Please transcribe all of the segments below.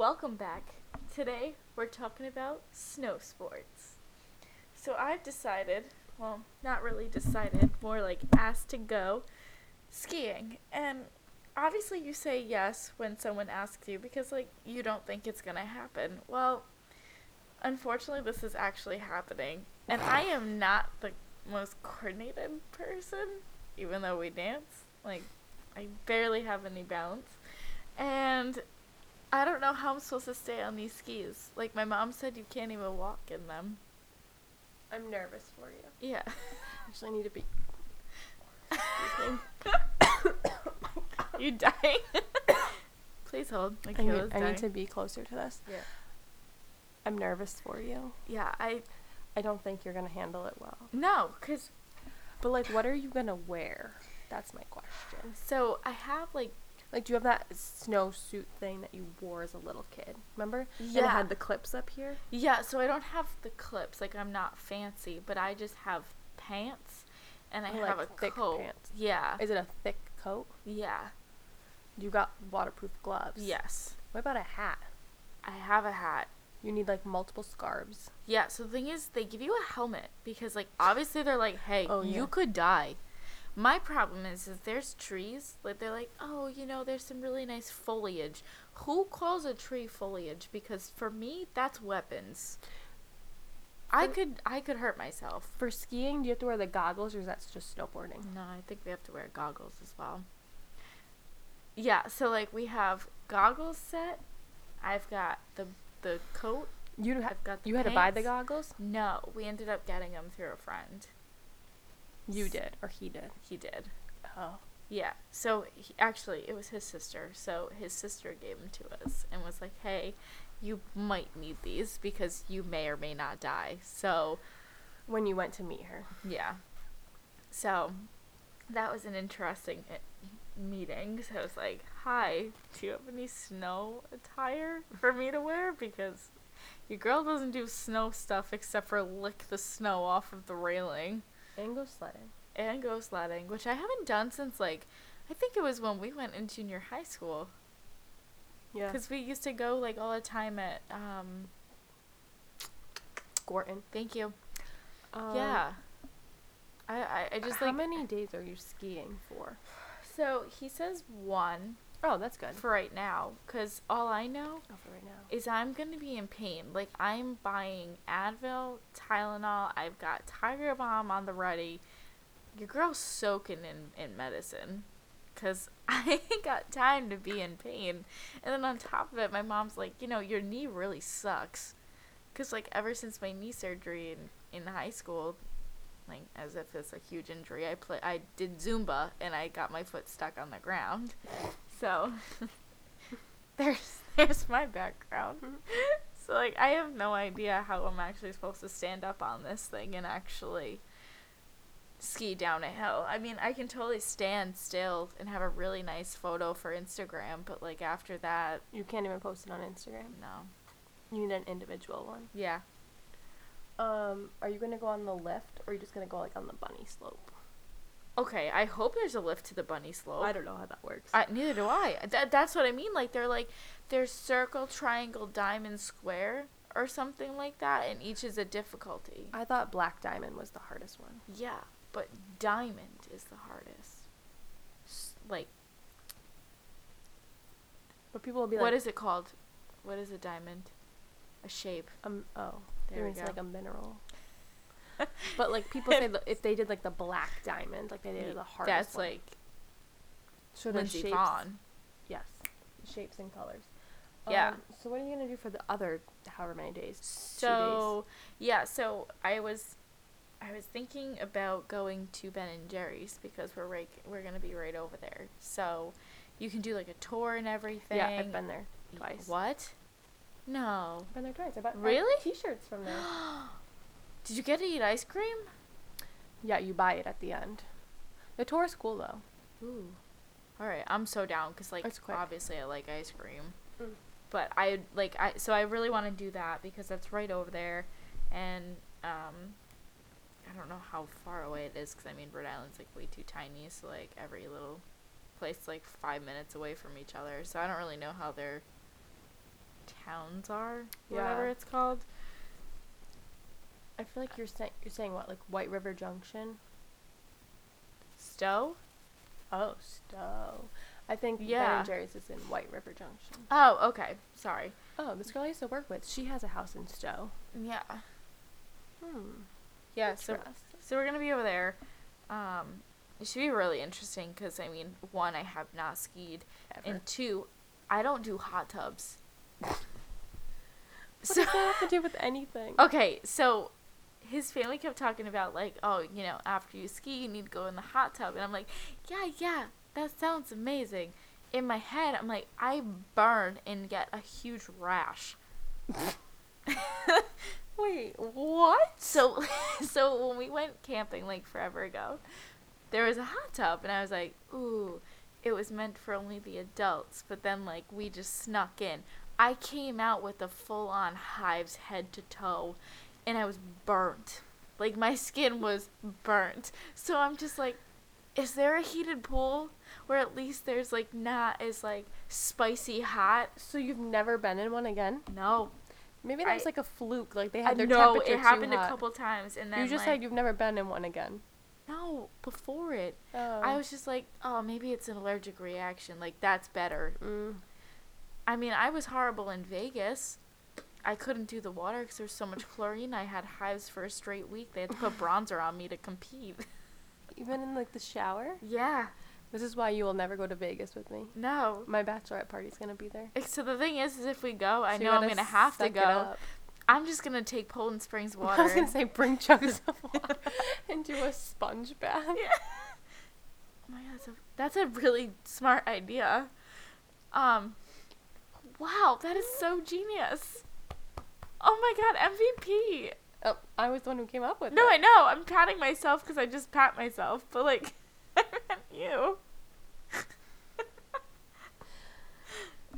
Welcome back. Today we're talking about snow sports. So I've decided, well, not really decided, more like asked to go skiing. And obviously you say yes when someone asks you because like you don't think it's going to happen. Well, unfortunately this is actually happening. And I am not the most coordinated person even though we dance. Like I barely have any balance. And I don't know how I'm supposed to stay on these skis. Like my mom said you can't even walk in them. I'm nervous for you. Yeah. Actually, I need to be. you dying? Please hold. My I need, I dying. need to be closer to this. Yeah. I'm nervous for you. Yeah, I I don't think you're gonna handle it well. no, cuz But like, what are you gonna wear? That's my question. so I have like Like, do you have that snowsuit thing that you wore as a little kid? Remember? Yeah. And it had the clips up here. yeah, so I don't have the clips. Like I'm not fancy, but I just have pants and I Oh, have a thick coat. pants. Yeah. Is it a thick coat? Yeah. You got waterproof gloves. Yes. What about a hat? I have a hat. You need like multiple scarves. Yeah, so the thing is, they give you a helmet because, like, obviously they're like, hey, Oh, yeah. you could die. My problem is, is there's trees, like, they're like, oh, you know, there's some really nice foliage. Who calls a tree foliage? Because for me, that's weapons. I For- could, I could hurt myself. For skiing, do you have to wear the goggles, or is that just snowboarding? No, I think we have to wear goggles as well. Yeah, so like we have goggles set. I've got the the coat. You ha- I've got the you had to buy the goggles. No, we ended up getting them through a friend. You did, or he did. He did. Oh. Yeah. So he, actually, it was his sister. So his sister gave them to us and was like, "Hey, you might need these because you may or may not die." So When you went to meet her. yeah. So that was an interesting uh, meeting. So I was like, "Hi, do you have any snow attire for me to wear?" Because your girl doesn't do snow stuff except for lick the snow off of the railing And go sledding. and go sledding, which I haven't done since like I think it was when we went in junior high school. Yeah. Because we used to go like all the time at um Gorton. thank you. Um, yeah. I, I, I just How like many days are you skiing for? so he says one Oh, that's good. for right now because all I know Oh, for right now. is I'm gonna be in pain. Like I'm buying Advil, Tylenol. I've got Tiger Balm on the ready. Your girl's soaking in in medicine, cause I ain't got time to be in pain. And then on top of it, my mom's like, you know, your knee really sucks, cause like ever since my knee surgery in in high school. Like as if it's a huge injury, I play. I did Zumba and I got my foot stuck on the ground, so there's there's my background. so like I have no idea how I'm actually supposed to stand up on this thing and actually ski down a hill. I mean, I can totally stand still and have a really nice photo for Instagram, but like after that, You can't even post it on Instagram. no. You need an individual one. Yeah. Um, are you gonna go on the lift, or are you just gonna go like on the bunny slope? Okay, I hope there's a lift to the bunny slope. I don't know how that works. I, neither do I. That, that's what I mean. Like they're like there's circle, triangle, diamond, square, or something like that, and each is a difficulty. I thought black diamond was the hardest one. Yeah, but diamond is the hardest. S- Like, But people will be like, what is it called? What is a diamond? A shape. Um, oh, There we is go. like a mineral. but like people say that if they did like the black diamond, like they did the hardest. That's one. like so there's Lindsey shapes. Vonn. Yes, shapes and colors. Yeah. Um, so what are you gonna do for the other however many days? Two So yeah, so I was, I was thinking about going to Ben and Jerry's because we're right, we're gonna be right over there. So, you can do like a tour and everything. Yeah, I've been there twice. What? No. I've been there twice. I bought Really? T-shirts from there. Did you get to eat ice cream? yeah, you buy it at the end. The tour is cool though. Ooh. All right, I'm so down because like It's obviously I like ice cream, Mm. but I like I so I really want to do that because that's right over there, and um, I don't know how far away it is because I mean Rhode Island's like way too tiny, so like every little place like five minutes away from each other, so I don't really know how their towns are, whatever it's called. I feel like you're saying you're saying what like White River Junction. Stowe. Oh, Stowe. I think Ben and Jerry's is in White River Junction. Oh, okay. Sorry. Oh, this girl I used to work with, she has a house in Stowe. Yeah. Hmm. Yeah. So so we're gonna be over there. Um, it should be really interesting because I mean, one, I have not skied, Ever. and two, I don't do hot tubs. what so does that have to do with anything? okay, so his family kept talking about like, oh, you know, after you ski, you need to go in the hot tub, and I'm like, yeah, yeah, that sounds amazing. In my head, I'm like, I burn and get a huge rash. Wait, what? So, so when we went camping like forever ago, there was a hot tub, and I was like, ooh, it was meant for only the adults. But then like we just snuck in. I came out with a full-on hives head to toe, and I was burnt. Like my skin was burnt. So I'm just like, is there a heated pool where at least there's like not as like spicy hot? So you've never been in one again? No, Maybe that was like a fluke. Like they had their know temperature it happened too a couple times, and then You just like, said you've never been in one again. no before it. Oh. I was just like, oh, maybe it's an allergic reaction. Like, that's better. Mm. I mean, I was horrible in Vegas. I couldn't do the water because there's so much chlorine. I had hives for a straight week. They had to put bronzer on me to compete. Even in like the shower. yeah. This is why you will never go to Vegas with me. No. My bachelorette party's gonna be there. So the thing is, is if we go, I So you know I'm going to have to go. I'm just going to take Poland Springs water. I was gonna say bring jugs of water and do a sponge bath. Yeah. Oh my god, that's a, that's a really smart idea. Um, wow, that is so genius. Oh my god, MVP. Oh, I was the one who came up with No, it. No, I know. I'm patting myself because I just pat myself, but like, I meant you.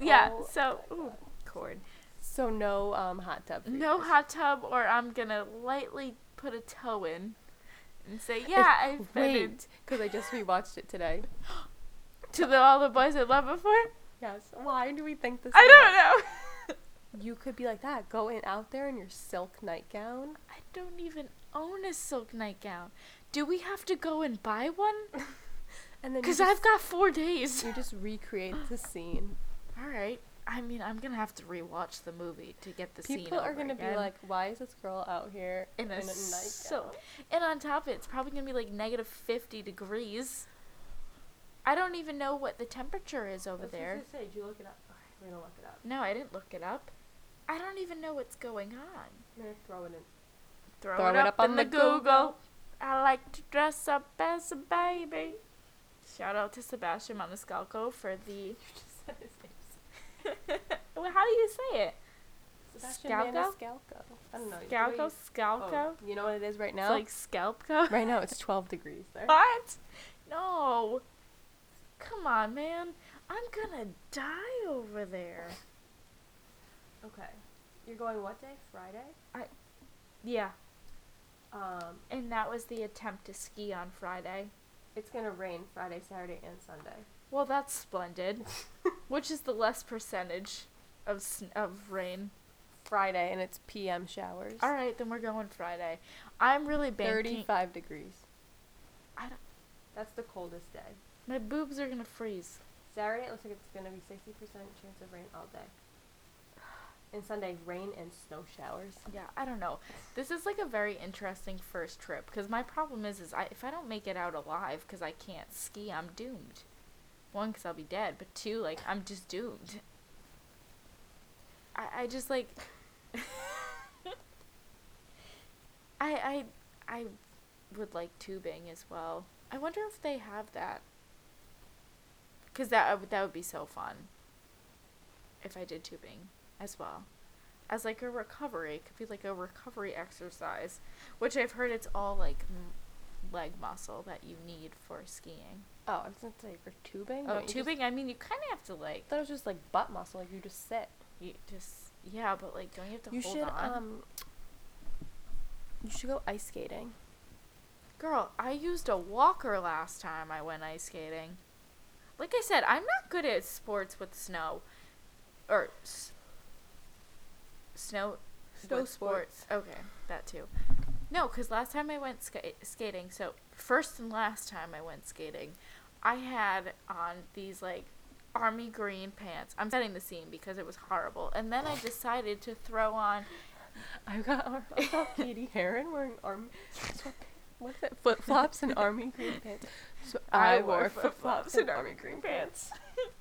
yeah. Oh so, ooh, cord. So no um hot tub. No hot tub, or I'm gonna lightly put a toe in and say, "Yeah, I've been Wait, because I just rewatched it today. to the all the boys I love before." Yes. Why do we think this? I don't know. You could be like that. Go in out there in your silk nightgown. I don't even own a silk nightgown. Do we have to go and buy one? And then Because I've got four days. you just recreate the scene. All right. I mean, I'm gonna have to rewatch the movie to get the scene. People are gonna be like, "Why is this girl out here In a nightgown?" silk- and on top of it, it's probably gonna be like negative 50 degrees. I don't even know what the temperature is over there. Say, did you look it up? Okay, we're gonna look it up. No, I didn't look it up. I don't even know what's going on. I'm gonna throw it in. Throw, Throw it, it up, up on in the the Google. Google. I like to dress up as a baby. Shout out to Sebastian Maniscalco for the. You just said his name. well, how do you say it? Sebastian Scalco? Maniscalco. I don't know. Scalco? you- Scalco? Oh, you know what it is right It's now? like Scalco? right now it's 12 degrees there. What? No. Come on, man. I'm gonna die over there. Okay. You're going what day? Friday? I Yeah. Um, And that was the attempt to ski on Friday. it's gonna rain Friday, Saturday, and Sunday. Well, that's splendid. Which is the less percentage of sn- of rain? Friday, and it's PM showers. All right, then we're going Friday. I'm really banking. 35 degrees. I don't. That's the coldest day. My boobs are gonna freeze. Saturday, it looks like it's gonna be 60% chance of rain all day. And Sunday, rain and snow showers. Yeah, I don't know. This is like a very interesting first trip because my problem is, is I if I don't make it out alive because I can't ski, I'm doomed. One, because I'll be dead, but two, like I'm just doomed. I I just like. I I I would like tubing as well. I wonder if they have that. Cause that that would be so fun. If I did tubing as well as like a recovery. It could be like a recovery exercise, which I've heard it's all like m- leg muscle that you need for skiing. Oh, I was gonna say for tubing. Oh, don't just- tubing. I mean, you kind of have to like That was just like butt muscle, like you just sit. you just yeah, but like don't you have to You hold should on? um. You should go ice skating. Girl, I used a walker last time I went ice skating. Like I said, I'm not good at sports with snow, or s- snow Snow what sports. Okay, that too. No, because last time I went ska- skating, so first and last time I went skating, I had on these like army green pants. I'm setting the scene because it was horrible. And then I decided to throw on I've got, I got Katie Heron wearing army. sweat- What is it? Flip flops and army green pants. So I, wore flip flops and army green pants.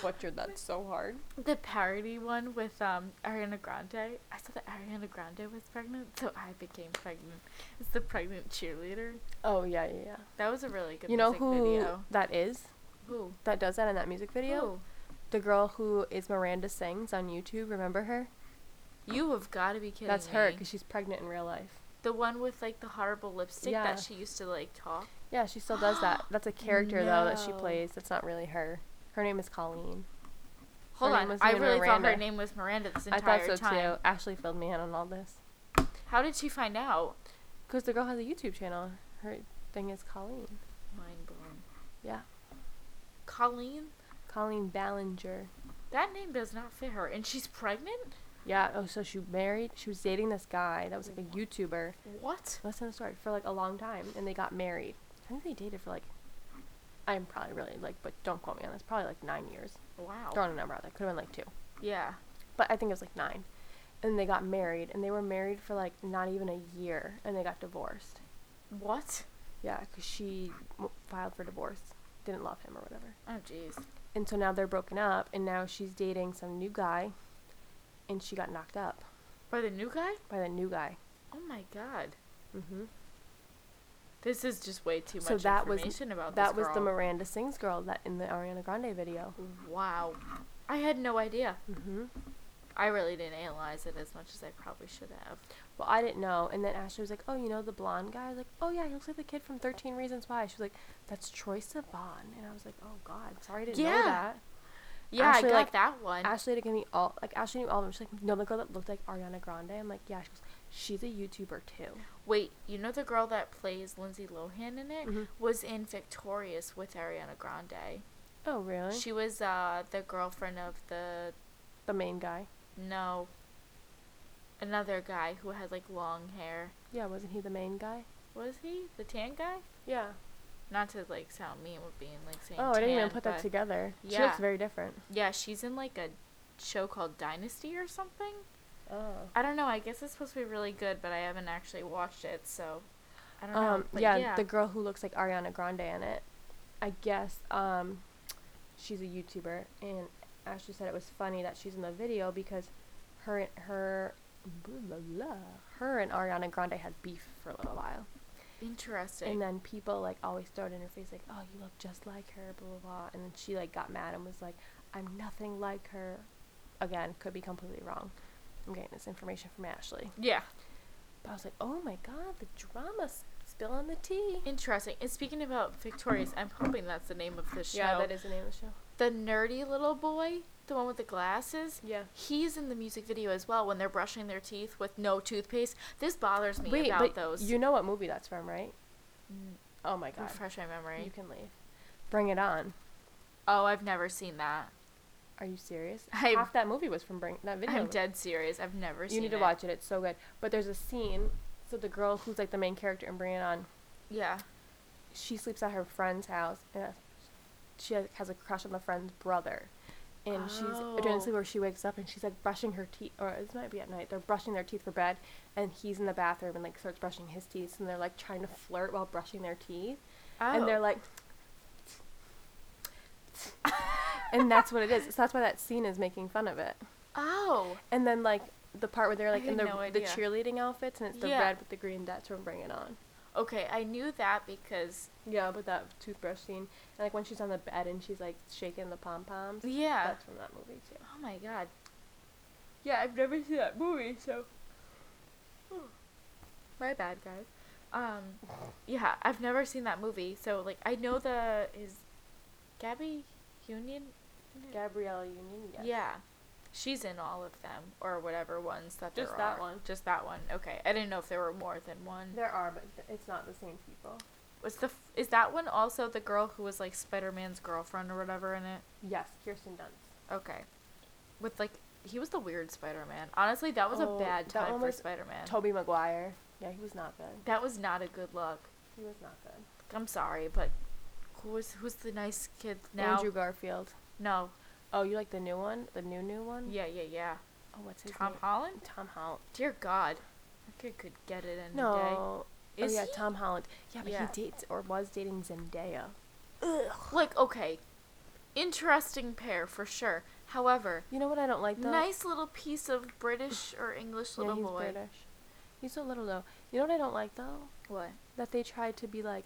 Butchered that so hard. the parody one with um Ariana Grande. I saw that Ariana Grande was pregnant, so I became pregnant. It's the pregnant cheerleader. Oh yeah, yeah, yeah. That was a really good you know music who video. that is? Who? That does that in that music video? Who? The girl who is Miranda Sings on YouTube. Remember her? You have got to be kidding me That's her because she's pregnant in real life. The one with like the horrible lipstick Yeah. that she used to like talk. Yeah, she still does that. That's a character though that she plays. That's not really her. Her name is Colleen. Hold on, I really thought her name was Miranda this entire time. I thought so time. too. Ashley filled me in on all this. How did she find out? Because the girl has a YouTube channel. Her thing is Colleen. Mind blown. Yeah. Colleen, Colleen Ballinger. that name does not fit her, and she's pregnant. Yeah. Oh, so she married. She was dating this guy that was like a YouTuber. What? Listen to the story for like a long time, and they got married. I think they dated for like. I'm probably really like, but don't quote me on this. Probably like nine years. Wow. Throwing a number out there. Could have been like two, Yeah. but I think it was like nine. And they got married, and they were married for like not even a year, and they got divorced. What? Yeah, because she w- filed for divorce, didn't love him or whatever. Oh jeez. And so now they're broken up, and now she's dating some new guy, and she got knocked up By the new guy? by the new guy. Oh my god. hmm This is just way too much So that was- information about That was the. Miranda Sings girl that in the Ariana Grande video. Wow. I had no idea. hmm I really didn't analyze it as much as I probably should have. Well, I didn't know, and then Ashley was like, "Oh, you know the blonde guy?" I was like, "Oh yeah, he looks like the kid from Thirteen Reasons Why." She was like, "That's Troye Sivan," and I was like, "Oh God, sorry I didn't know that." Yeah, Ashley, I got like, that one. Ashley had to give me all like Ashley knew all of them. She's like, "No, the girl that looked like Ariana Grande." I'm like, "Yeah." She goes, "She's a YouTuber too." Wait, you know the girl that plays Lindsay Lohan in it Mhm. was in Victorious with Ariana Grande. Oh really? She was uh the girlfriend of the the main guy. no another guy who had like long hair. Yeah, wasn't he the main guy? Was he the tan guy? Yeah. Not to like sound mean with being like saying Oh, I didn't even put that together. She Yeah. looks very different. Yeah, she's in like a show called Dynasty or something. Oh. I don't know. I guess it's supposed to be really good, but I haven't actually watched it, so I don't know. Um, But yeah, yeah, the girl who looks like Ariana Grande in it. I guess um, she's a YouTuber, and Ashley said it was funny that she's in the video because her her blah, blah, blah, her and Ariana Grande had beef for a little while, interesting. and then people like always throw it in her face like, "Oh, you look just like her," blah blah blah, and then she like got mad and was like, "I'm nothing like her." Again, could be completely wrong. I'm getting this information from Ashley, yeah, but I was like, "Oh my god, the drama spill on the tea." interesting. And speaking about Victorious, I'm hoping that's the name of the show. Yeah, that is the name of the show. the nerdy little boy, the one with the glasses. Yeah. He's in the music video as well when they're brushing their teeth with no toothpaste. This bothers me Wait, about but those. you know what movie that's from, right? Mm, Oh my god. refresh my memory. You can leave. Bring It On. oh, I've never seen that. Are you serious? I'm- Half that movie was from Bring that video. I'm dead serious. I've never seen You need to watch it. It's so good. But there's a scene. So the girl who's like the main character in Bring It On, Yeah. she sleeps at her friend's house, and she has, a crush on the friend's brother. And she's oh. during Oh. the sleep where she wakes up and she's like brushing her teeth, or this might be at night. They're brushing their teeth for bed, and he's in the bathroom and like starts brushing his teeth, and they're like trying to flirt while brushing their teeth. Oh. and they're oh. like and that's what it is so that's why that scene is making fun of it oh. and then like the part where they're like in the no the cheerleading outfits and it's the Yeah. red with the green that's from bring it on Okay, I knew that because yeah but that toothbrush scene and like when she's on the bed and she's like shaking the pom-poms yeah. that's from that movie too Oh my god. Yeah, I've never seen that movie, so my bad, guys. Um, yeah, I've never seen that movie, so like I know the is Gabby Union. Gabrielle union yes. Yeah, she's in all of them or whatever ones that they're Just there that are. one. Just that one. Okay, I didn't know if there were more than one. there are but th- it's not the same people Was the f- is that one also the girl who was like Spider Man's girlfriend or whatever in it? yes kirsten dunst Okay, with like he was the weird Spider-Man. Honestly, that was Oh, a bad time for Spider-Man. Tobey Maguire. Yeah, he was not good. that was not a good look. He was not good. I'm sorry, but who's who's the nice kid now? Andrew Garfield. No. Oh, you like the new one? The new new one? Yeah, yeah, yeah. Oh, what's his name? Tom name? Holland? Tom Holland. Dear God, that kid could get it in a No. day. Oh, Is oh yeah, he? Tom Holland. Yeah, but Yeah. he dates or was dating Zendaya. Ugh. Like, okay, interesting pair for sure. However, You know what I don't like though? nice little piece of British or English little Yeah, he's boy. British. He's so little though. You know what I don't like though? What? That they tried to be like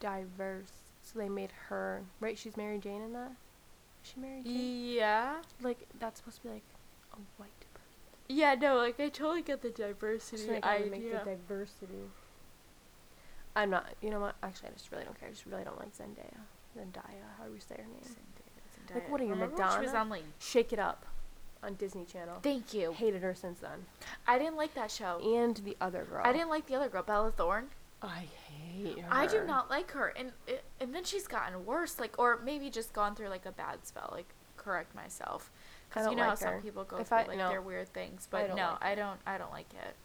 diverse. So they made her right. She's Mary Jane in that. Is she married? Jane? Yeah. Like that's supposed to be like a white person. Yeah, no, like I totally get the diversity So they gotta idea. make the diversity. I'm not. You know what? Actually, I just really don't care. I just really don't like Zendaya. Zendaya. How do we say her name? Zendaya, Zendaya. Like, what are you, Remember when She was Madonna? on like. Shake It Up, on Disney Channel. Thank you. Hated her since then. I didn't like that show. And the other girl. I didn't like the other girl, Bella Thorne. I hate her. I do not like her, and and then she's gotten worse. Like, or maybe just gone through like a bad spell. Like, correct myself, because you know like how some people go If through I- like no. their weird things. But don't no, like I don't. I don't like it.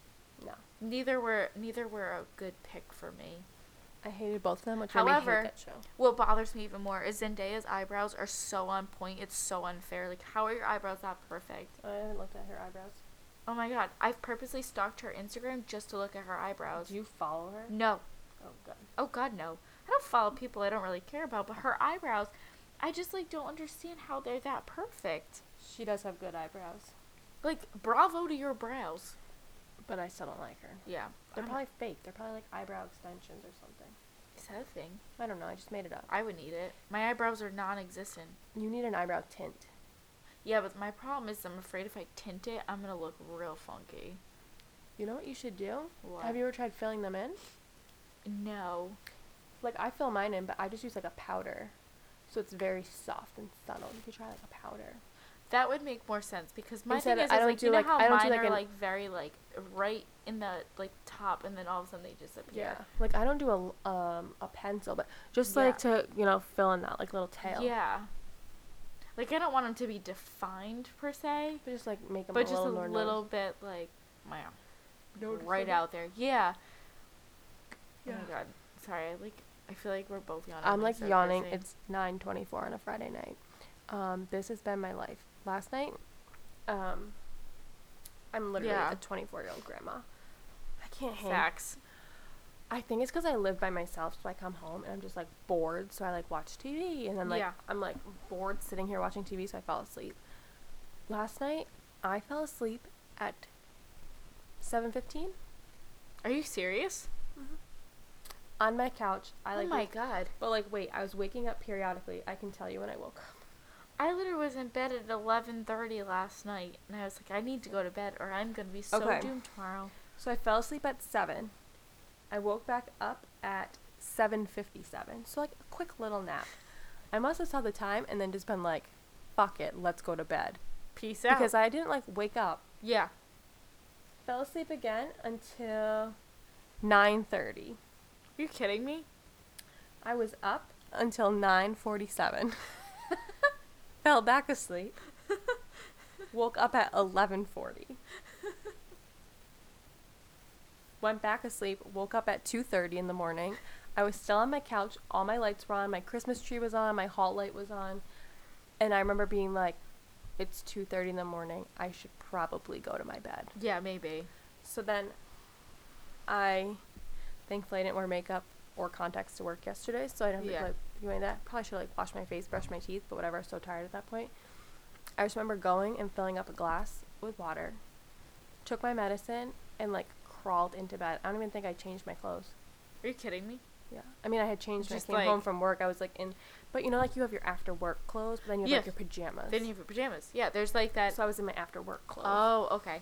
No. Neither were neither were a good pick for me. I hated both of them, which However, made me hate that show. What bothers me even more is Zendaya's eyebrows are so on point. It's so unfair. Like, how are your eyebrows that perfect? I haven't looked at her eyebrows. Oh my god, I've purposely stalked her Instagram just to look at her eyebrows. Do you follow her? No. Oh, good. Oh god, no. I don't follow people I don't really care about, but her eyebrows, I just like don't understand how they're that perfect. She does have good eyebrows, Like, bravo to your brows. but I still don't like her. Yeah. They're I'm- probably fake. They're probably like eyebrow extensions or something. Is that a thing? I don't know. I just made it up. I would need it. My eyebrows are non-existent. You need an eyebrow tint. Yeah, but my problem is I'm afraid if I tint it, I'm gonna look real funky. You know what you should do? What? Have you ever tried filling them in? No. Like I fill mine in, but I just use like a powder, so it's very soft and subtle. You could try like a powder. That would make more sense because my Instead thing is, I is don't like do you know like- how I don't do mine like are an- like very like right in the like top, and then all of a sudden they disappear. Yeah, like I don't do a um a pencil, but just Yeah. like to you know fill in that like little tail. Yeah. Like I don't want them to be defined per se, But just like make them but a just little a more little notice- bit like, wow, noticeable. right out there. Yeah. Oh my god. Sorry. I like. I feel like we're both yawning. I'm like so yawning. busy. It's 9:24 on a Friday night. Um, this has been my life. Last night, um, I'm literally Yeah. a 24 year old grandma. I can't hang. facts. I think it's because I live by myself, so I come home and I'm just like bored, so I like watch TV, and then like Yeah. I'm like bored sitting here watching TV, so I fall asleep. Last night, I fell asleep at 7:15 Are you serious? Mm-hmm. on my couch. I oh like oh my wake- god. but like wait, I was waking up periodically. I can tell you when I woke up. I literally was in bed at 11:30 last night, and I was like, I need to go to bed, or I'm gonna be so Okay. doomed tomorrow. So I fell asleep at 7. I woke back up at 7:57. So like a quick little nap. I must have saw the time and then just been like, "Fuck it, let's go to bed." Peace out. Because I didn't like wake up. yeah. Fell asleep again until 9:30. Are you kidding me? I was up until 9:47. Fell back asleep. Woke up at 11:40. Went back asleep, woke up at 2:30 in the morning. I was still on my couch, all my lights were on, my Christmas tree was on, my hall light was on. And I remember being like it's 2:30 in the morning. I should probably go to my bed. Yeah, maybe. So then I thankfully I didn't wear makeup or contacts to work yesterday, so I didn't have Yeah. to like do any that. Probably should like wash my face, brush my teeth, but whatever, I was so tired at that point. I just remember going and filling up a glass with water, took my medicine, and like crawled into bed. I don't even think I changed my clothes. Are you kidding me? Yeah. I mean I had changed when I came home from work. I was like in but you know like you have your after work clothes, but then you have Yeah. like your pajamas. Then you have your pajamas. Yeah, there's like that. so I was in my after work clothes. oh, okay.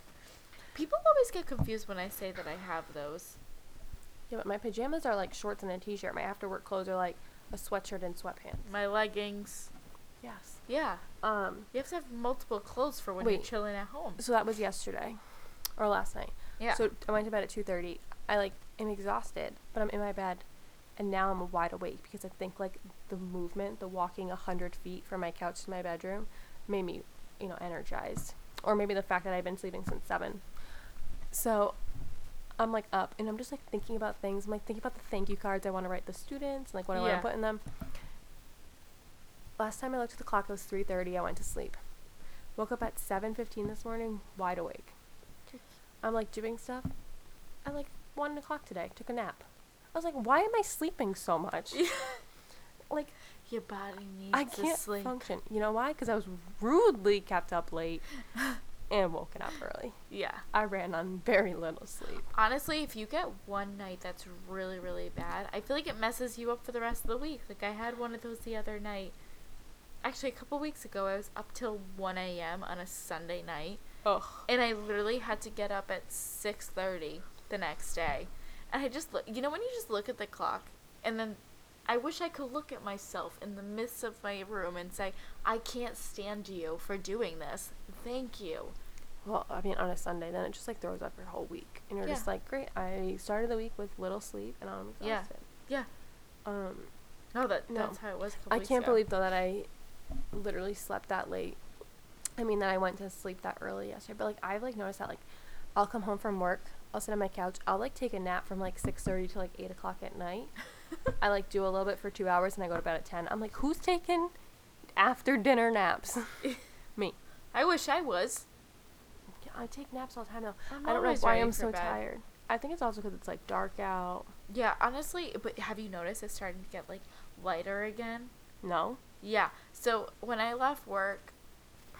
People always get confused when I say that I have those. yeah, but my pajamas are like shorts and a t shirt. My after work clothes are like a sweatshirt and sweatpants. My leggings. Yes. Yeah. Um. You have to have multiple clothes for when you're chilling at home. So that was yesterday, or last night. Yeah. So I went to bed at two thirty. I like am exhausted, but I'm in my bed, and now I'm wide awake because I think like the movement, the walking a hundred feet from my couch to my bedroom, made me, you know, energized. or maybe the fact that I've been sleeping since seven. So I'm like up and I'm just like thinking about things. I'm like thinking about the thank you cards I want to write the students, and, like what I want to put in them. Last time I looked at the clock, it was 3:30. I went to sleep. Woke up at 7:15 this morning, wide awake. I'm like doing stuff. At like one o'clock today, took a nap. I was like, why am I sleeping so much? like Your body needs I to can't sleep. function. You know why? Because I was rudely kept up late and woken up early. Yeah. I ran on very little sleep. Honestly, if you get one night that's really, really bad, I feel like it messes you up for the rest of the week. Like, I had one of those the other night. Actually, a couple weeks ago, I was up till 1 a.m. on a Sunday night. Ugh. And I literally had to get up at 6.30 the next day. And I just, look, you know when you just look at the clock and then I wish I could look at myself in the midst of my room and say, I can't stand you for doing this. Thank you. Well, I mean, on a Sunday, then it just like throws up your whole week, and you're just like, great. I started the week with little sleep, and I'm Yeah. exhausted. Yeah. Um, No, that No. that's how it was. I can't ago. believe though that I literally slept that late. I mean, that I went to sleep that early yesterday. But like, I've like noticed that like, I'll come home from work, I'll sit on my couch, I'll like take a nap from like six thirty to like eight o'clock at night. I like do a little bit for two hours, and I go to bed at ten. I'm like, who's taking after dinner naps? Me. I wish I was. I take naps all the time though. I'm I don't know why I'm so bed. tired. I think it's also because it's like dark out. Yeah, honestly, but have you noticed it's starting to get like lighter again? No. Yeah. So when I left work,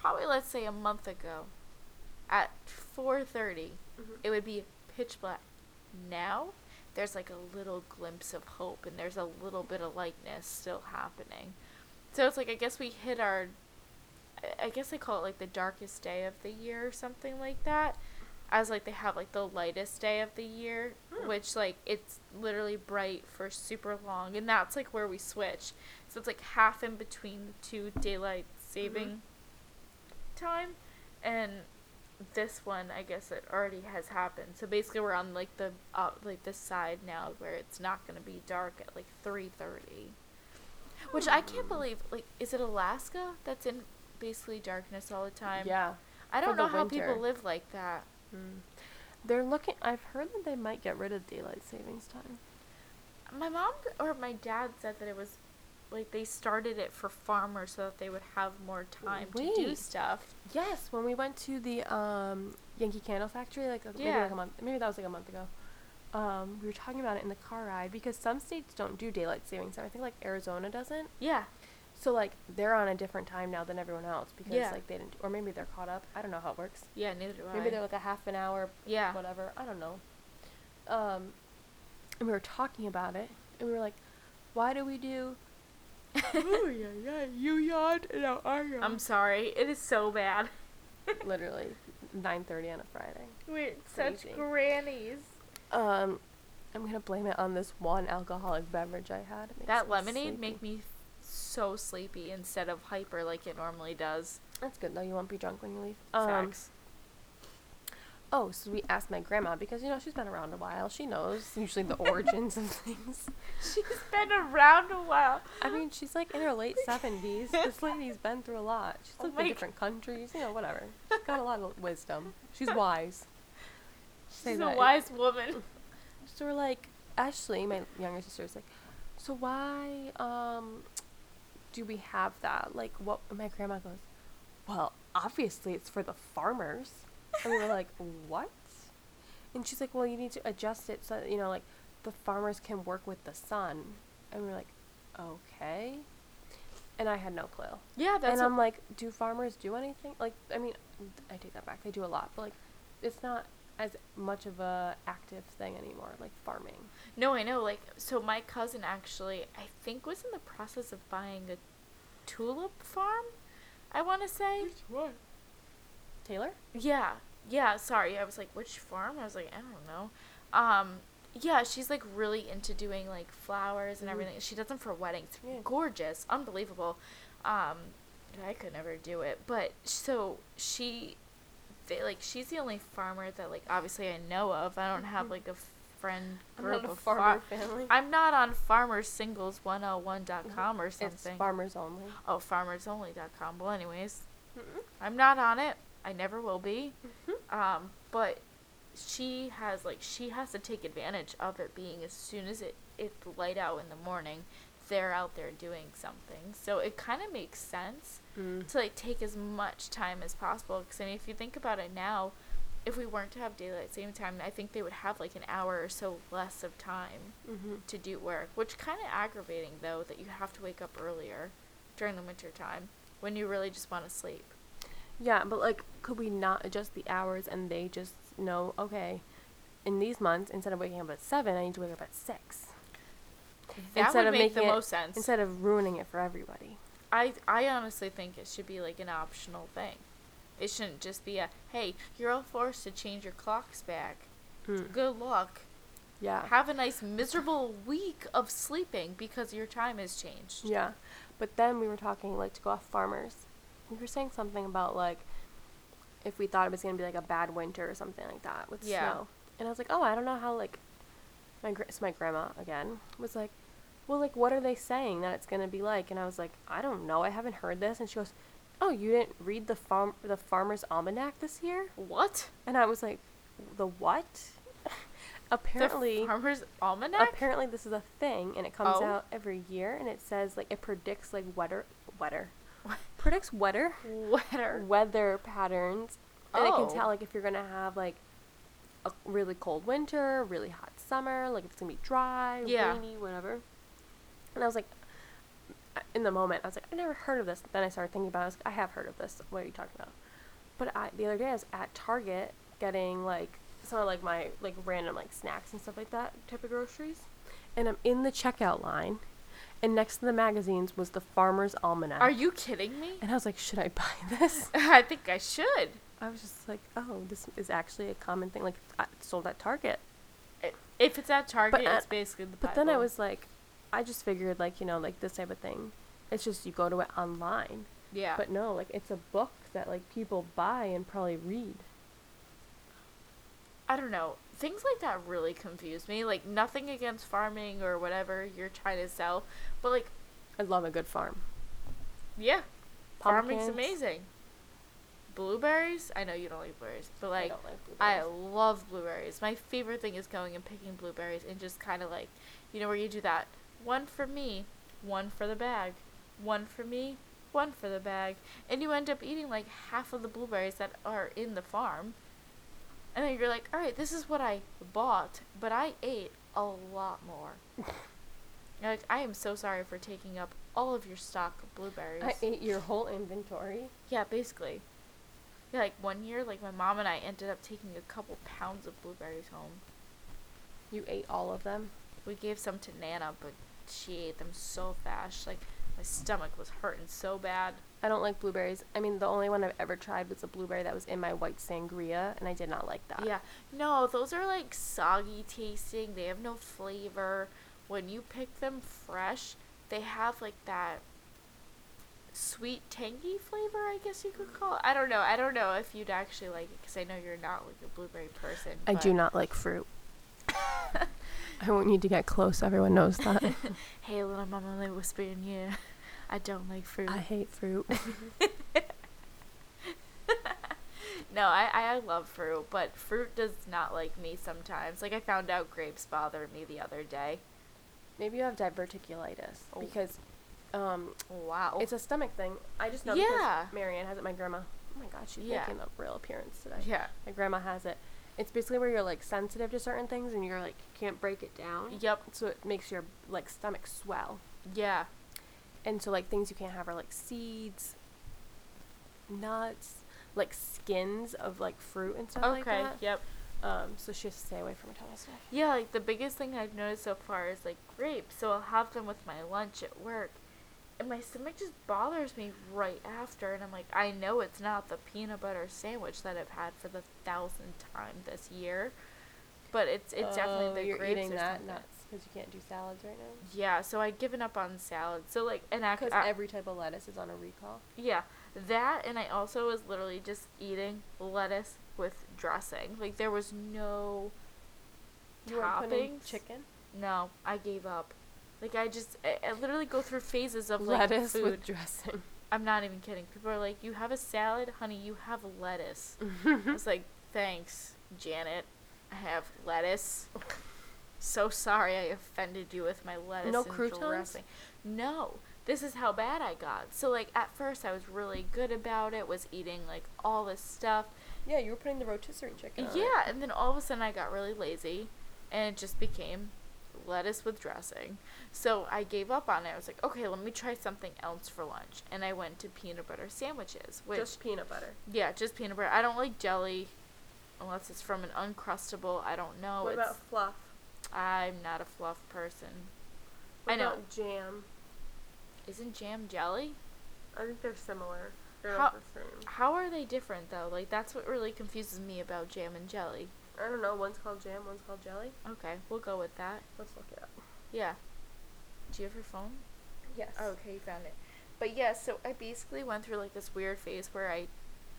probably let's say a month ago, at 4:30, Mhm. it would be pitch black. Now, there's like a little glimpse of hope and there's a little bit of lightness still happening. So it's like I guess we hit our I- guess they call it like the darkest day of the year or something like that. As like they have like the lightest day of the year, Hmm. which like it's literally bright for super long and that's like where we switch. So it's like half in between the two daylight saving time and this one I guess it already has happened. So basically we're on like the uh, like this side now where it's not going to be dark at like 3:30. Which I can't believe like is it Alaska that's in basically darkness all the time? Yeah. I don't know how people live like that. Mm. They're looking. I've heard that they might get rid of daylight savings time. My mom or my dad said that it was like they started it for farmers so that they would have more time to do stuff. Yes, when we went to the um, Yankee Candle Factory, like a- maybe Yeah. like a month, maybe that was like a month ago. Um, we were talking about it in the car ride because some states don't do daylight savings time. I think like Arizona doesn't. Yeah. So like they're on a different time now than everyone else because Yeah. like they didn't, or maybe they're caught up. I don't know how it works. Yeah, neither do I. Maybe they're like a half an hour, yeah. whatever. I don't know. Um, and we were talking about it, and we were like, "Why do we do?" Oh yeah, yeah. You yawned, and now I yawned. I'm sorry. It is so bad. literally 9:30 on a Friday. We're such grannies. Um, I'm gonna blame it on this one alcoholic beverage I had. That lemonade sleepy. make me so sleepy instead of hyper like it normally does. That's good though. You won't be drunk when you leave. Um, Facts. Oh, so we asked my grandma because you know she's been around a while. She knows usually the origins of things. She's been around a while. I mean, she's like in her late 70s. This lady's been through a lot. She's Oh lived my in different countries. You know, whatever. She's got a lot of wisdom. She's wise. She's a wise woman. So we're like, Ashley, my younger sister, is like, so why um do we have that? Like, what? My grandma goes, well, obviously it's for the farmers. And we were like, what? And she's like, well, you need to adjust it so you know, like the farmers can work with the sun. And we are like, okay. And I had no clue. Yeah, that's and I'm like, do farmers do anything? Like, I mean, I take that back. They do a lot, but like, it's not as much of a active thing anymore. Like farming. No, I know. Like, so my cousin actually, I think, was in the process of buying a tulip farm. I want to say. Which one? Taylor? Yeah, yeah. Sorry, I was like, which farm? I was like, I don't know. Um, yeah, she's like really into doing like flowers and Mhm. everything. She does them for weddings. Yeah. Gorgeous, unbelievable. Um, I could never do it, but so she, they like she's the only farmer that like obviously I know of. I don't have Mhm. like a friend I'm group of farmer far- family. I'm not on farmersingles101.com or something. It's farmers only. oh, farmersonly.com. Well, anyways, I'm not on it. I never will be. Mhm. Um, but she has like she has to take advantage of it being as soon as it it's light out in the morning, they're out there doing something. So it kind of makes sense Mm. to like take as much time as possible. Because I mean, if you think about it now, if we weren't to have daylight saving time, I think they would have like an hour or so less of time Mm-hmm. to do work, which kind of aggravating though that you have to wake up earlier during the winter time when you really just want to sleep. Yeah, but like, could we not adjust the hours and they just know, okay, in these months, instead of waking up at seven, I need to wake up at six. That Instead would of make the it- most sense. Instead of ruining it for everybody. I I honestly think it should be like an optional thing. It shouldn't just be a hey, you're all forced to change your clocks back. Mm. Good luck. Yeah. Have a nice miserable week of sleeping because your time has changed. Yeah. But then we were talking like to go off farmers. We were saying something about like if we thought it was gonna be like a bad winter or something like that with Yeah. snow. And I was like, oh, I don't know how like my gr- it's my grandma again was like, well, like what are they saying that it's gonna be like? And I was like, I don't know, I haven't heard this. And she goes, oh, you didn't read the farm the Farmer's Almanac this year? What? And I was like, the what? apparently, the farmer's almanac. apparently this is a thing, and it comes Oh. out every year, and it says like it predicts like weather, weather, predicts weather, Weather. weather patterns, and it Oh. can tell like if you're gonna have like a really cold winter, really hot summer, like if it's gonna be dry, Yeah. rainy, whatever. And I was like, uh, in the moment, I was like, I never heard of this. Then I started thinking about, it. I was like, I have heard of this. What are you talking about? But I, the other day, I was at Target getting like some of like my like random like snacks and stuff like that type of groceries, and I'm in the checkout line, and next to the magazines was the Farmer's Almanac. Are you kidding me? And I was like, should I buy this? I think I should. I was just like, oh, this is actually a common thing. Like it's sold at Target. If it's at Target, at- it's basically the But then I was like, I just figured like you know like this type of thing. It's just you go to it online. yeah. But no, like it's a book that like people buy and probably read. I don't know. Things like that really confuse me. Like nothing against farming or whatever you're trying to sell, but like I love a good farm. yeah, farming's amazing. Blueberries? I know you don't like blueberries, but I like don't like I love blueberries. My favorite thing is going and picking blueberries and just kind of like, you know, where you do that. One for me, one for the bag. One for me, one for the bag. And you end up eating like half of the blueberries that are in the farm. And then you're like, all right, this is what I bought, but I ate a lot more. Like, I am so sorry for taking up all of your stock of blueberries. I ate your whole inventory. Yeah, basically. Yeah, like one year, like my mom and I ended up taking a couple pounds of blueberries home. You ate all of them. We gave some to Nana, but she ate them so fast. Like my stomach was hurting so bad. I don't like blueberries. I mean, the only one I've ever tried was a blueberry that was in my white sangria, and I did not like that. Yeah, no, those are like soggy tasting. They have no flavor. When you pick them fresh, they have like that sweet tangy flavor. I guess you could call it. I don't know. I don't know if you'd actually like it because I know you're not like a blueberry person. I do not like fruit. I won't need to get close. Everyone knows that. Hey, little mama, me whisper in your. I don't like fruit. I hate fruit. no, I, I love fruit, but fruit does not like me sometimes. Like I found out grapes bother me the other day. Maybe you have diverticulitis Oh. because um, Wow. it's a stomach thing. I just know Yeah. because Marianne has it. My grandma. Oh my god, she's Yeah. making a real appearance today. yeah. My grandma has it. It's basically where you're like sensitive to certain things and you're like can't break it down. Yep. So it makes your like stomach swell. Yeah. And so like things you can't have are like seeds, nuts, like skins of like fruit and stuff like that. Okay. Yep. Um, so she has to stay away from a ton of stuff. Yeah, like the biggest thing I've noticed so far is like grapes. So I'll have them with my lunch at work, and my stomach just bothers me right after. And I'm like, I know it's not the peanut butter sandwich that I've had for the thousandth time this year, but it's it's definitely Oh, the you're grapes eating that something. nuts because you can't do salads right now. Yeah, so I've given up on salads. So like, and I, Because I every type of lettuce is on a recall. yeah, that and I also was literally just eating lettuce with dressing. Like there was no You Toppings? chicken, No, I gave up. Like I just, I, I literally go through phases of like lettuce food. with dressing. I'm not even kidding. People are like, "You have a salad, honey. You have lettuce." I was like, "Thanks, Janet. I have lettuce." So sorry I offended you with my lettuce No and croutons? dressing. No. This is how bad I got. So like at first I was really good about it, was eating like all this stuff. yeah, you were putting the rotisserie chicken. on it. Yeah, and then all of a sudden I got really lazy and it just became lettuce with dressing. So I gave up on it. I was like, okay, let me try something else for lunch. And I went to peanut butter sandwiches, which just peanut butter. yeah, just peanut butter. I don't like jelly unless it's from an uncrustable. I don't know. what it's about fluff? I'm not a fluff person. What I know. jam? Isn't jam jelly? I think they're similar. They're How- the same. How are they different though? Like that's what really confuses me about jam and jelly. I don't know. One's called jam. One's called jelly. Okay, we'll go with that. Let's look it up. Yeah. Do you have your phone? Yes. Oh, okay, you found it. But yeah, so I basically went through like this weird phase where I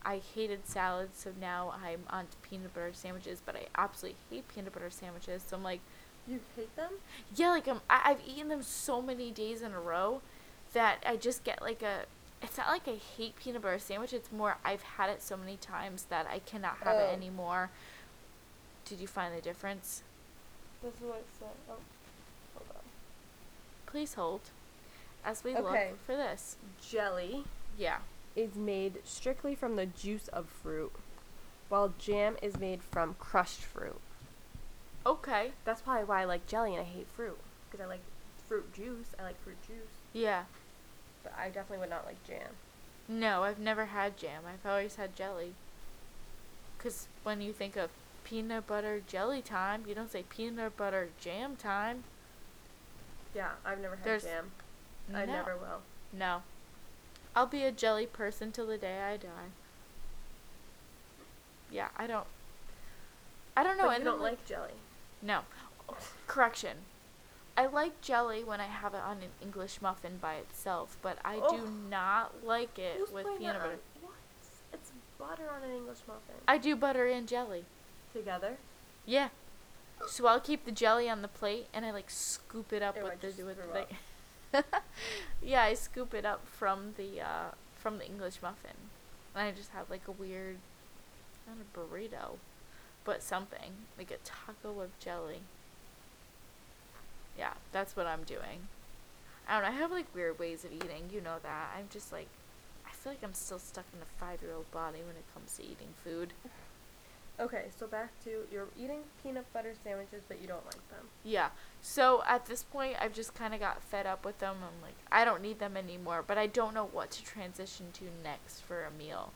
I hated salads, so now I'm on to peanut butter sandwiches, but I absolutely hate peanut butter sandwiches. So I'm like, You hate them? yeah, like um, I, I've eaten them so many days in a row that I just get like a. It's not like I hate peanut butter sandwich. It's more I've had it so many times that I cannot have it Oh. anymore. Did you find the difference? This is what it said. Oh, hold on. Please hold, as we Okay. look for this. Jelly Yeah. is made strictly from the juice of fruit, while jam is made from crushed fruit. Okay. That's probably why I like jelly and I hate fruit. Because I like fruit juice. I like fruit juice. Yeah. But I definitely would not like jam. No, I've never had jam. I've always had jelly. Because when you think of peanut butter jelly time, you don't say peanut butter jam time. Yeah, I've never had There's- jam. I never will. No. I'll be a jelly person till the day I die. Yeah, I don't. I don't know. but and you then, don't like jelly. No. Correction. I like jelly when I have it on an English muffin by itself, but I do not like it Who's with peanut butter. What? It's butter on an English muffin. I do butter and jelly. Together? Yeah. So I'll keep the jelly on the plate and I like scoop it up I with the with the Yeah, I scoop it up from the uh from the English muffin. And I just have like a weird not a burrito, but something. Like a taco of jelly. Yeah, that's what I'm doing. I don't know, I have like weird ways of eating, you know that. I'm just like I feel like I'm still stuck in a five year old body when it comes to eating food. Okay, so back to you're eating peanut butter sandwiches, but you don't like them. Yeah. So at this point, I've just kind of got fed up with them. I'm like, I don't need them anymore, but I don't know what to transition to next for a meal.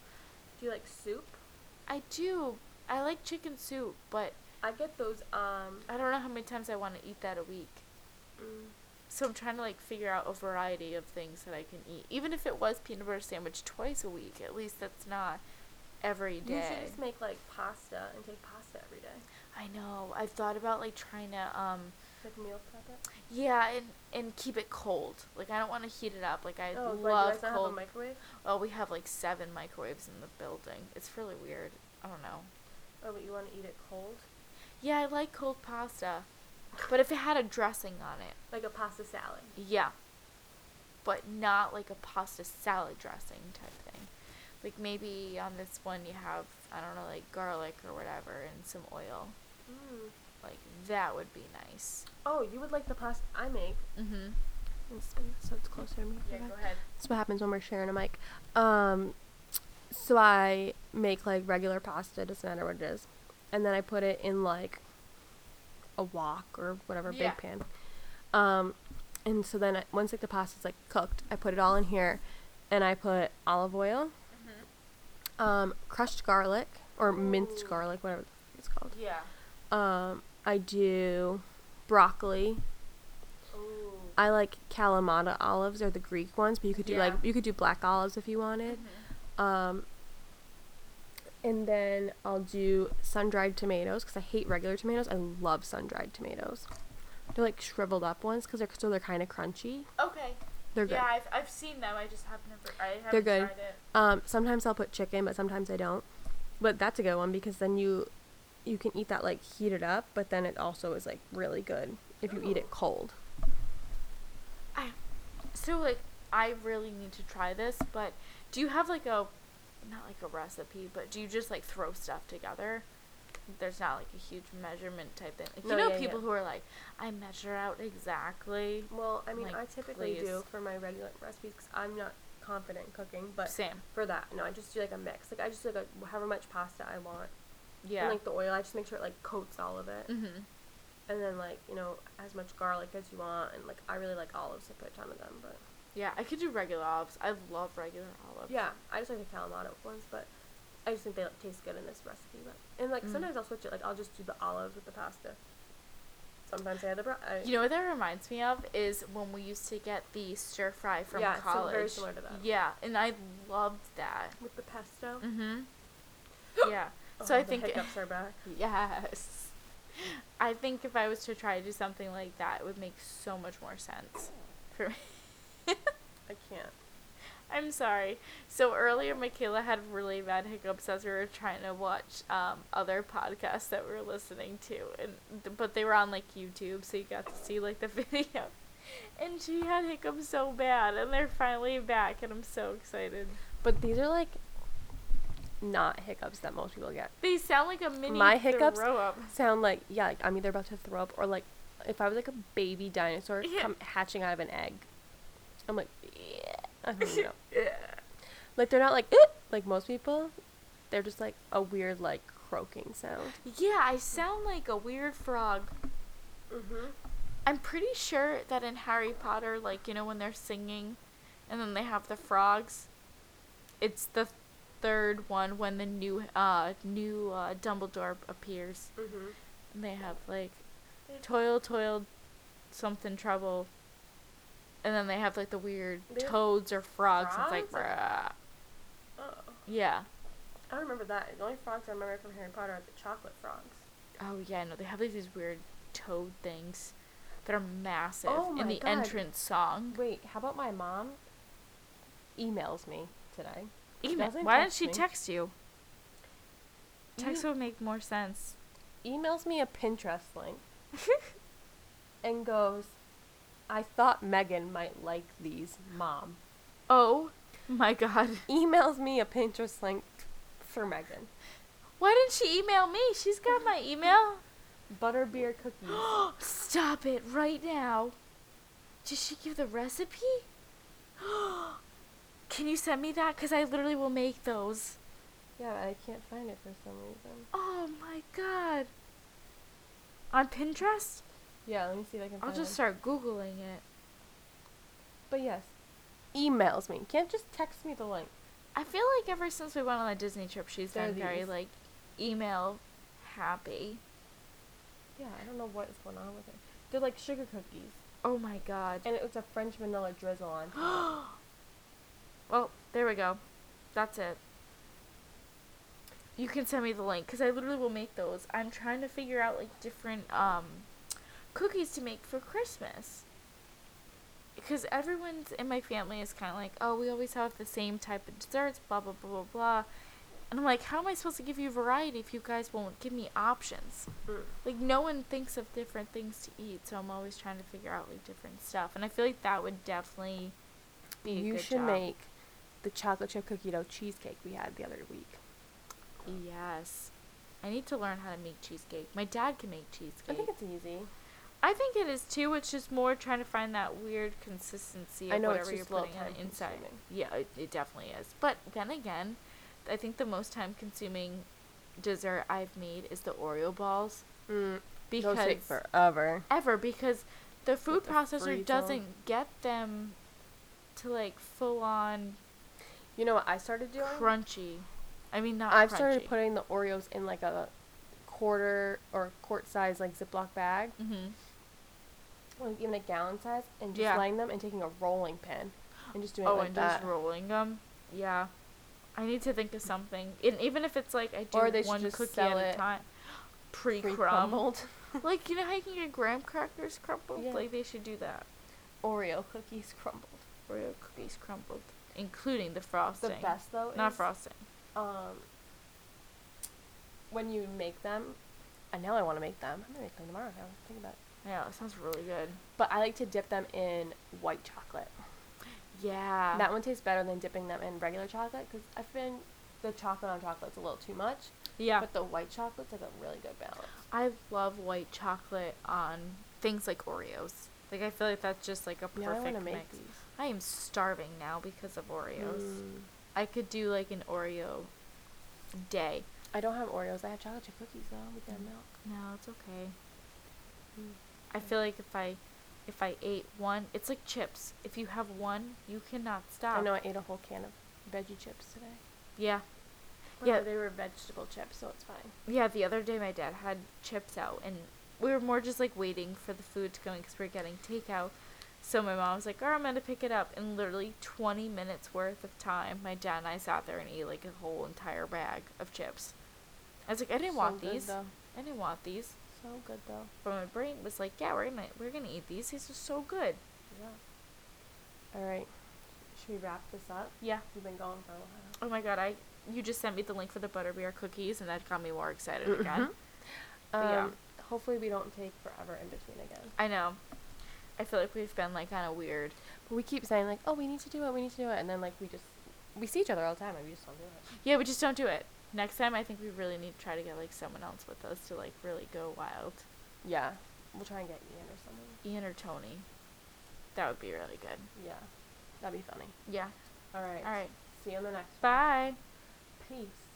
Do you like soup? I do. I like chicken soup, but I get those. Um. I don't know how many times I want to eat that a week. mm, So I'm trying to like figure out a variety of things that I can eat. Even if it was peanut butter sandwich twice a week, at least that's not every day. You should just make like pasta and take pasta every day. I know. I've thought about like trying to um Like meal prep it. yeah, and and keep it cold. Like I don't want to heat it up. Like I oh, why, do you love guys cold. have a microwave? Well, we have like seven microwaves in the building. It's really weird. I don't know. Oh, but you want to eat it cold? Yeah, I like cold pasta. But if it had a dressing on it, Like a pasta salad. yeah. But not like a pasta salad dressing type thing. Like maybe on this one you have, I don't know, like garlic or whatever and some oil. Mm. Like that would be nice. Oh, you would like the pasta I make. Mm-hmm. Let's spin this so it's closer to me. Yeah, Okay. go ahead. That's what happens when we're sharing a mic. Um, so I make like regular pasta, doesn't matter what it is, and then I put it in like a wok or whatever Yeah. big pan. Um, and so then I, once like the pasta's like cooked, I put it all in here, and I put olive oil, Mm-hmm. um, crushed garlic or minced garlic, whatever it's called. Yeah. Um, I do broccoli. Ooh. I like Kalamata olives, or the Greek ones, but you could do like you could do black olives if you wanted. Mm-hmm. Um, and then I'll do sun dried tomatoes because I hate regular tomatoes. I love sun dried tomatoes. They're like shriveled up ones because they're so they're kind of crunchy. Okay. They're good. Yeah, I've, I've seen them. I just have never. I haven't They're good. tried it. Um, sometimes I'll put chicken, but sometimes I don't. But that's a good one because then you you can eat that like heated up, but then it also is like really good if you eat it cold. I so like I really need to try this, but do you have like a not like a recipe, but do you just like throw stuff together? There's not like a huge measurement type thing. Like, No, you know yeah, people yeah. who are like, I measure out exactly. Well, I mean, Like, I typically please. do for my regular recipes because I'm not confident in cooking. But Same. for that, no, I just do like a mix. Like I just do like a, however much pasta I want. Yeah. And like the oil, I just make sure it like coats all of it. mhm. And then like you know as much garlic as you want, and like I really like olives. I put a ton of them, but Yeah, I could do regular olives. I love regular olives. yeah, I just like the Kalamata ones, but. I just think they like, taste good in this recipe, but and like Mm. sometimes I'll switch it. Like I'll just do the olives with the pasta. Sometimes I have the bro- I, You know what that reminds me of is when we used to get the stir fry from Yeah, so college. very similar to that. Yeah, and I loved that. with the pesto. Mm-hmm. yeah. So Oh, I the think hiccups are back. yes. I think if I was to try to do something like that, it would make so much more sense for me. I can't. I'm sorry. So earlier, Michaela had really bad hiccups as we were trying to watch um, other podcasts that we were listening to, and but they were on like YouTube, so you got to see like the video. And she had hiccups so bad, and they're finally back, and I'm so excited. But these are like not hiccups that most people get. They sound like a mini My hiccups. Sound like yeah, like I'm either about to throw up or like if I was like a baby dinosaur Yeah. come hatching out of an egg. I'm like yeah. I don't know. Yeah. like they're not like "Eh," like most people. They're just like a weird like croaking sound. Yeah, I sound like a weird frog. Mm-hmm. I'm pretty sure that in Harry Potter, like, you know, when they're singing and then they have the frogs, it's the third one when the new, uh, new, uh, Dumbledore appears. Mm-hmm. And they have, like, toil, toil, something trouble. And then they have, like, the weird toads or frogs. and It's like, frogs? bruh. Oh. Yeah. I don't remember that. The only frogs I remember from Harry Potter are the chocolate frogs. Oh, yeah, no, they have, like, these weird toad things that are massive Oh in the God. entrance song. Wait, how about my mom emails me today? Email. Why didn't she me. text you? Text E- would make more sense. emails me a Pinterest link and goes, I thought Megan might like these, mom. Oh my god. Emails me a Pinterest link for Megan. Why didn't she email me? She's got my email. Butterbeer cookies. Stop it right now. Did she give the recipe? Can you send me that? Because I literally will make those. yeah, I can't find it for some reason. Oh my god. On Pinterest? Yeah, let me see if I can find. I'll just start Googling it. But yes, emails me. Can't just text me the link. I feel like ever since we went on the Disney trip, she's They're been very, these. like, email happy. Yeah, I don't know what is going on with her. They're like sugar cookies. Oh my god. And it was a French vanilla drizzle on. Well, there we go. That's it. You can send me the link because I literally will make those. I'm trying to figure out like different um cookies to make for Christmas. Because everyone's in my family is kind of like, oh, we always have the same type of desserts, blah blah blah blah blah. And I'm like, how am I supposed to give you variety if you guys won't give me options? Mm. Like no one thinks of different things to eat, so I'm always trying to figure out like different stuff. And I feel like that would definitely be a You good should job. make the chocolate chip cookie dough cheesecake we had the other week. Yes. I need to learn how to make cheesecake. My dad can make cheesecake. I think it's easy. I think it is too. It's just more trying to find that weird consistency of I know, it's whatever you're just a little putting on the inside. time-consuming. Yeah, it, it definitely is. But then again, I think the most time consuming dessert I've made is the Oreo balls Mm, because those take forever. ever because the food to processor freeze 'em. doesn't get them to like full on You know what I started doing? crunchy. I mean not I've crunchy. started putting the Oreos in like a quarter or quart size like Ziploc bag, Mhm. Or even a gallon size, and just Yeah. laying them and taking a rolling pin and just doing Oh, it like and that. just rolling them. Yeah. I need to think of something. And even if it's like I do Or they one just cookie at a time. Pre crumb. Pre-crumbled like, you know how you can get graham crackers crumbled? Yeah. Like, they should do that. Oreo cookies crumbled. Oreo cookies crumbled. Including the frosting. The best though Not is frosting. um when you make them. I know I want to make them. I'm gonna make them tomorrow. Now think about it. Yeah, it sounds really good. But I like to dip them in white chocolate. Yeah. That one tastes better than dipping them in regular chocolate because I think the chocolate on chocolate's a little too much. yeah. But the white chocolate's like a really good balance. I love white chocolate on things like Oreos. Like I feel like that's just like a perfect to make mix. these. I am starving now because of Oreos. Mm. I could do like an Oreo day. I don't have Oreos. I have chocolate chip cookies though with their Mm. milk. No, it's okay. Mm. I feel like if I if I ate one, it's like chips. If you have one, you cannot stop. I know I ate a whole can of veggie chips today. Yeah. Yeah, Yeah. they were vegetable chips, so it's fine. Yeah, the other day my dad had chips out, and we were more just like waiting for the food to come in because we are getting takeout. So my mom was like, "Oh, I'm gonna pick it up." and literally 20 minutes worth of time, my dad and I sat there and ate like a whole entire bag of chips. I was like, "I didn't So want these. though. I didn't want these." So good though. But my brain was like, "Yeah, we're gonna we're gonna eat these. These are so good." Yeah. All right. Should we wrap this up? Yeah. We've been going for a while. Oh my god, I you just sent me the link for the butterbeer cookies, and that got me more excited again. Um, yeah. Hopefully we don't take forever in between again. I know. I feel like we've been like kind of weird. But we keep saying like, oh, we need to do it, we need to do it, and then like we just we see each other all the time and we just don't do it. Yeah, we just don't do it. Next time, I think we really need to try to get like someone else with us to like really go wild. Yeah. We'll try and get Ian or someone. Ian or Tony. That would be really good. Yeah. That'd be funny. Yeah. All right. All right. See you on the next one. Bye. Peace.